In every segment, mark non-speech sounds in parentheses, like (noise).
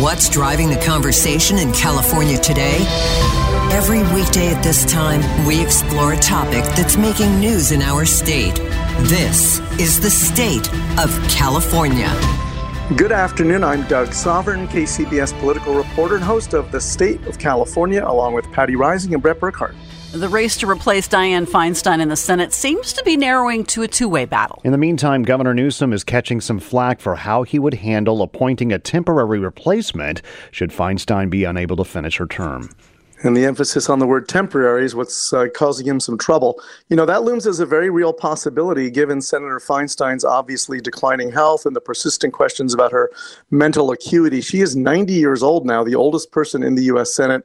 What's driving the conversation in California today? Every weekday at this time, we explore a topic that's making news in our state. This is the state of California. Good afternoon. I'm Doug Sovern, KCBS political reporter and host of The State of California, along with Patti Reising and Bret Burkhart. The race to replace Dianne Feinstein in the Senate seems to be narrowing to a two way battle. In the meantime, Governor Newsom is catching some flack for how he would handle appointing a temporary replacement should Feinstein be unable to finish her term. And the emphasis on the word temporary is what's uh, causing him some trouble. You know, that looms as a very real possibility given Senator Feinstein's obviously declining health and the persistent questions about her mental acuity. She is 90 years old now, the oldest person in the U.S. Senate.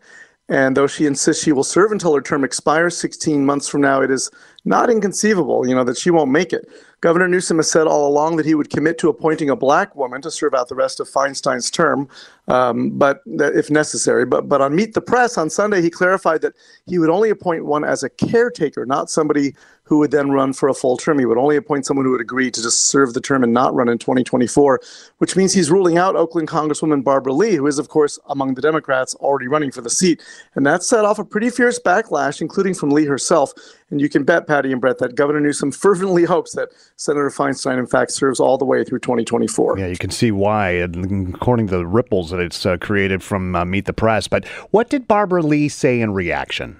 And though she insists she will serve until her term expires 16 months from now, it is not inconceivable, you know, that she won't make it. Governor Newsom has said all along that he would commit to appointing a black woman to serve out the rest of Feinstein's term, um, but if necessary. But but on Meet the Press on Sunday, he clarified that he would only appoint one as a caretaker, not somebody who would then run for a full term. He would only appoint someone who would agree to just serve the term and not run in 2024, which means he's ruling out Oakland Congresswoman Barbara Lee, who is, of course, among the Democrats already running for the seat. And that set off a pretty fierce backlash, including from Lee herself. And you can bet, Patti and Bret, that Governor Newsom fervently hopes that Senator Feinstein, in fact, serves all the way through 2024. Yeah, you can see why, according to the ripples that it's uh, created from uh, Meet the Press. But what did Barbara Lee say in reaction?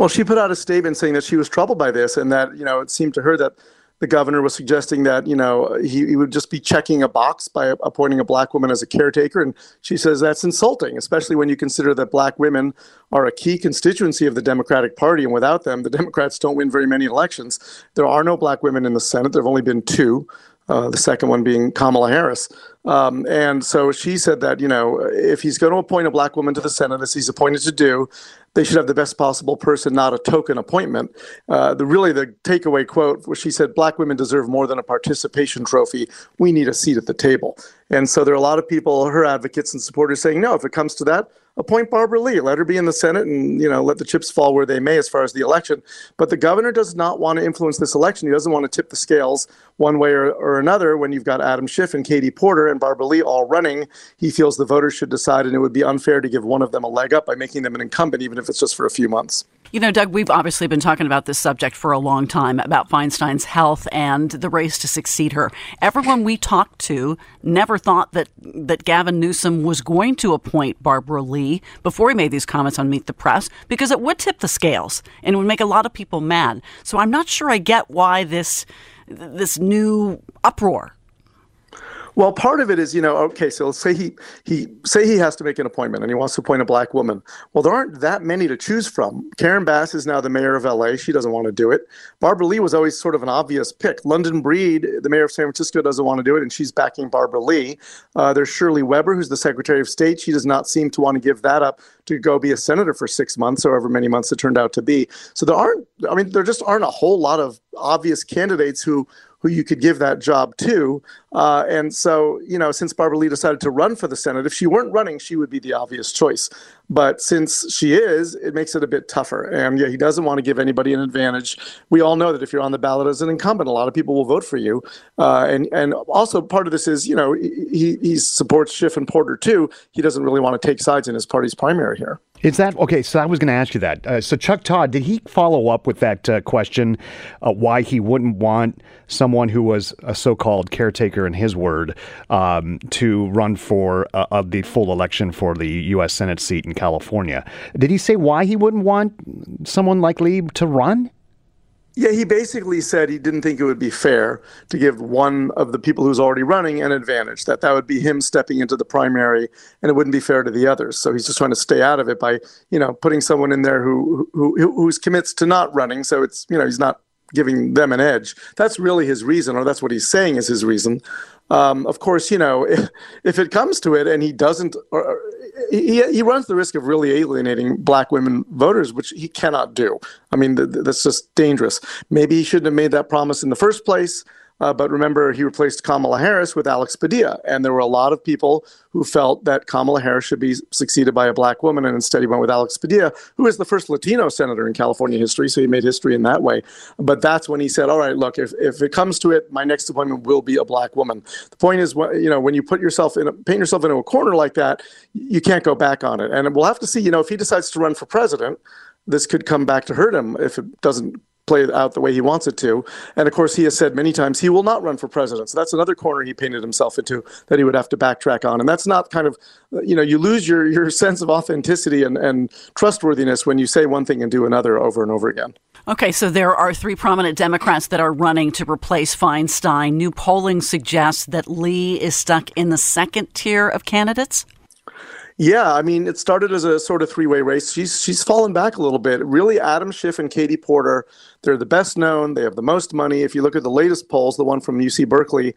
Well, she put out a statement saying that she was troubled by this and that, you know, it seemed to her that the governor was suggesting that, you know, he, he would just be checking a box by appointing a black woman as a caretaker. And she says that's insulting, especially when you consider that black women are a key constituency of the Democratic Party. And without them, the (laughs) Democrats don't win very many elections. There are no black women in the Senate. There have only been two. Uh, the second one being Kamala Harris. Um, and so she said that, you know, if he's going to appoint a black woman to the Senate, as he's appointed to do, they should have the best possible person, not a token appointment. Uh, the really the takeaway quote where she said, "Black women deserve more than a participation trophy. We need a seat at the table." And so there are a lot of people, her advocates and supporters, saying, "No, if it comes to that, appoint Barbara Lee. Let her be in the Senate, and you know, let the chips fall where they may as far as the election." But the governor does not want to influence this election. He doesn't want to tip the scales one way or, or another. When you've got Adam Schiff and Katie Porter and Barbara Lee all running, he feels the voters should decide, and it would be unfair to give one of them a leg up by making them an incumbent, even if it's just for a few months. You know, Doug, we've obviously been talking about this subject for a long time about Feinstein's health and the race to succeed her. Everyone we talked to never thought that, that Gavin Newsom was going to appoint Barbara Lee before he made these comments on Meet the Press because it would tip the scales and would make a lot of people mad. So I'm not sure I get why this this new uproar. Well, part of it is, you know, okay, so say he he say he has to make an appointment and he wants to appoint a black woman. Well, there aren't that many to choose from. Karen Bass is now the mayor of LA. She doesn't want to do it. Barbara Lee was always sort of an obvious pick. London Breed, the mayor of San Francisco, doesn't want to do it, and she's backing Barbara Lee. Uh, there's Shirley Weber, who's the Secretary of State. She does not seem to want to give that up to go be a senator for six months, however many months it turned out to be. So there aren't, I mean, there just aren't a whole lot of obvious candidates who who you could give that job to. Uh, and so, you know, since Barbara Lee decided to run for the Senate, if she weren't running, she would be the obvious choice. But since she is, it makes it a bit tougher. And yeah, he doesn't want to give anybody an advantage. We all know that if you're on the ballot as an incumbent, a lot of people will vote for you. Uh, and and also part of this is, you know, he he supports Schiff and Porter too. He doesn't really want to take sides in his party's primary here. Is that okay? So I was going to ask you that. Uh, so Chuck Todd, did he follow up with that uh, question uh, why he wouldn't want someone who was a so-called caretaker, in his word, um, to run for uh, the full election for the U.S. Senate seat in California? Did he say why he wouldn't want someone like Lee to run? Yeah, he basically said he didn't think it would be fair to give one of the people who's already running an advantage, that that would be him stepping into the primary and it wouldn't be fair to the others. So he's just trying to stay out of it by, you know, putting someone in there who, who who's commits to not running. So it's, you know, he's not giving them an edge. That's really his reason, or that's what he's saying is his reason. Um, of course, you know, if, (laughs) if, it comes to it and he doesn't, or, he, he runs the risk of really alienating black women voters, which he cannot do. I mean, th- that's just dangerous. Maybe he shouldn't have made that promise in the first place. Uh, but remember, he replaced Kamala Harris with Alex Padilla. And there were a lot of people who felt that Kamala Harris should be succeeded by a black woman. And instead, he went with Alex Padilla, who is the first Latino senator in California history. So he made history in that way. But that's when he said, all right, look, if, if it comes to it, my next appointment will be a black woman. The point is, you know, when you put yourself in, a, paint yourself into a corner like that, you can't go back on it. And we'll have to see, you know, if he decides to run for president, this could come back to hurt him if it doesn't play it out the way he wants it to. And of course, he has said many times he will not run for president. So that's another corner he painted himself into that he would have to backtrack on. And that's not kind of, you know, you lose your, your (laughs) sense of authenticity and, and trustworthiness when you say one thing and do another over and over again. Okay, so there are three prominent Democrats that are running to replace Feinstein. New polling suggests that Lee is stuck in the second tier of candidates. Yeah, I mean, it started as a sort of three-way race. She's she's fallen back a little bit. Really, Adam Schiff and Katie Porter, they're the best known. They have the most money. If you look at the latest polls, the one from UC Berkeley,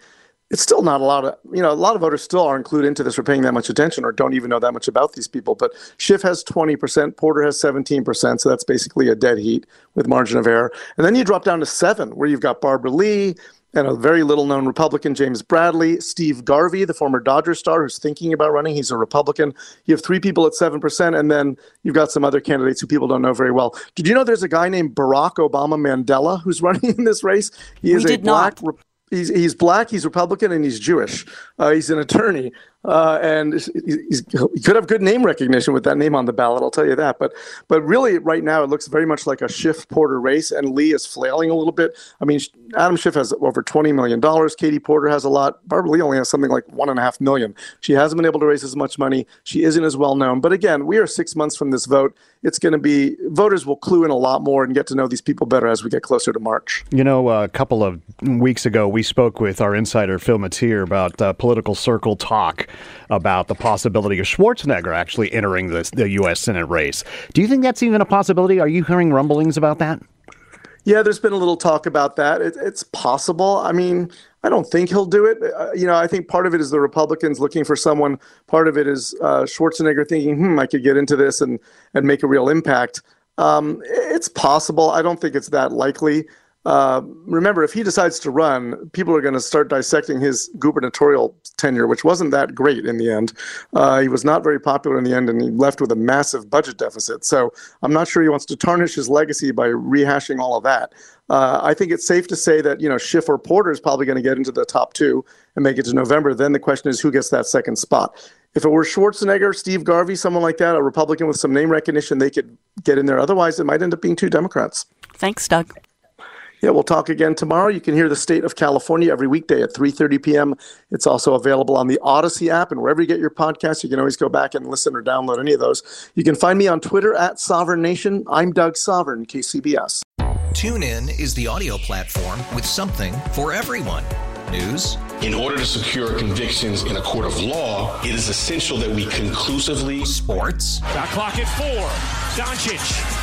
it's still not a lot of you know a lot of voters still aren't included into this or paying that much attention or don't even know that much about these people. But Schiff has 20%, Porter has 17%, so that's basically a dead heat with margin of error. And then you drop down to seven, where you've got Barbara Lee, and a very little known Republican, James Bradley, Steve Garvey, the former Dodger star who's thinking about running. He's a Republican. You have three people at 7%, and then you've got some other candidates who people don't know very well. Did you know there's a guy named Barack Obama Mandela who's (laughs) running in this race? He is a black. He's, he's black, he's Republican, and he's Jewish. Uh, he's an attorney. Uh, and he could have good name recognition with that name on the ballot. I'll tell you that. But but really, right now, it looks very much like a Schiff Porter race, and Lee is flailing a little bit. I mean, Adam Schiff has over twenty million dollars. Katie Porter has a lot. Barbara Lee only has something like one and a half million. She hasn't been able to raise as much money. She isn't as well known. But again, we are six months from this vote. It's going to be voters will clue in a lot more and get to know these people better as we get closer to March. You know, a couple of weeks ago, we spoke with our insider Phil Matier about uh, political circle talk about the possibility of Schwarzenegger actually entering this, the U.S. Senate race. Do you think that's even a possibility? Are you hearing rumblings about that? Yeah, there's been a little talk about that. It, it's possible. I mean, I don't think he'll do it. Uh, you know, I think part of it is the Republicans looking for someone. Part of it is uh, Schwarzenegger thinking, "Hmm, I could get into this and and make a real impact." Um, it's possible. I don't think it's that likely. Uh, remember, if he decides to run, people are going to start dissecting his gubernatorial tenure, which wasn't that great in the end. Uh, he was not very popular in the end, and he left with a massive budget deficit. So I'm not sure he wants to tarnish his legacy by rehashing all of that. Uh, I think it's safe to say that you know Schiff or Porter is probably going to get into the top two and make it to November. Then the question is who gets that second spot. If it were Schwarzenegger, Steve Garvey, someone like that, a Republican with some name recognition, they could get in there. Otherwise, it might end up being two Democrats. Thanks, Doug. Yeah, we'll talk again tomorrow. You can hear the state of California every weekday at 3:30 p.m. It's also available on the Audacy app and wherever you get your podcasts. You can always go back and listen or download any of those. You can find me on Twitter at Sovern Nation. I'm Doug Sovern, KCBS. TuneIn is the audio platform with something for everyone. News. In order to secure convictions in a court of law, it is essential that we conclusively. Sports. Got clock at four. Doncic.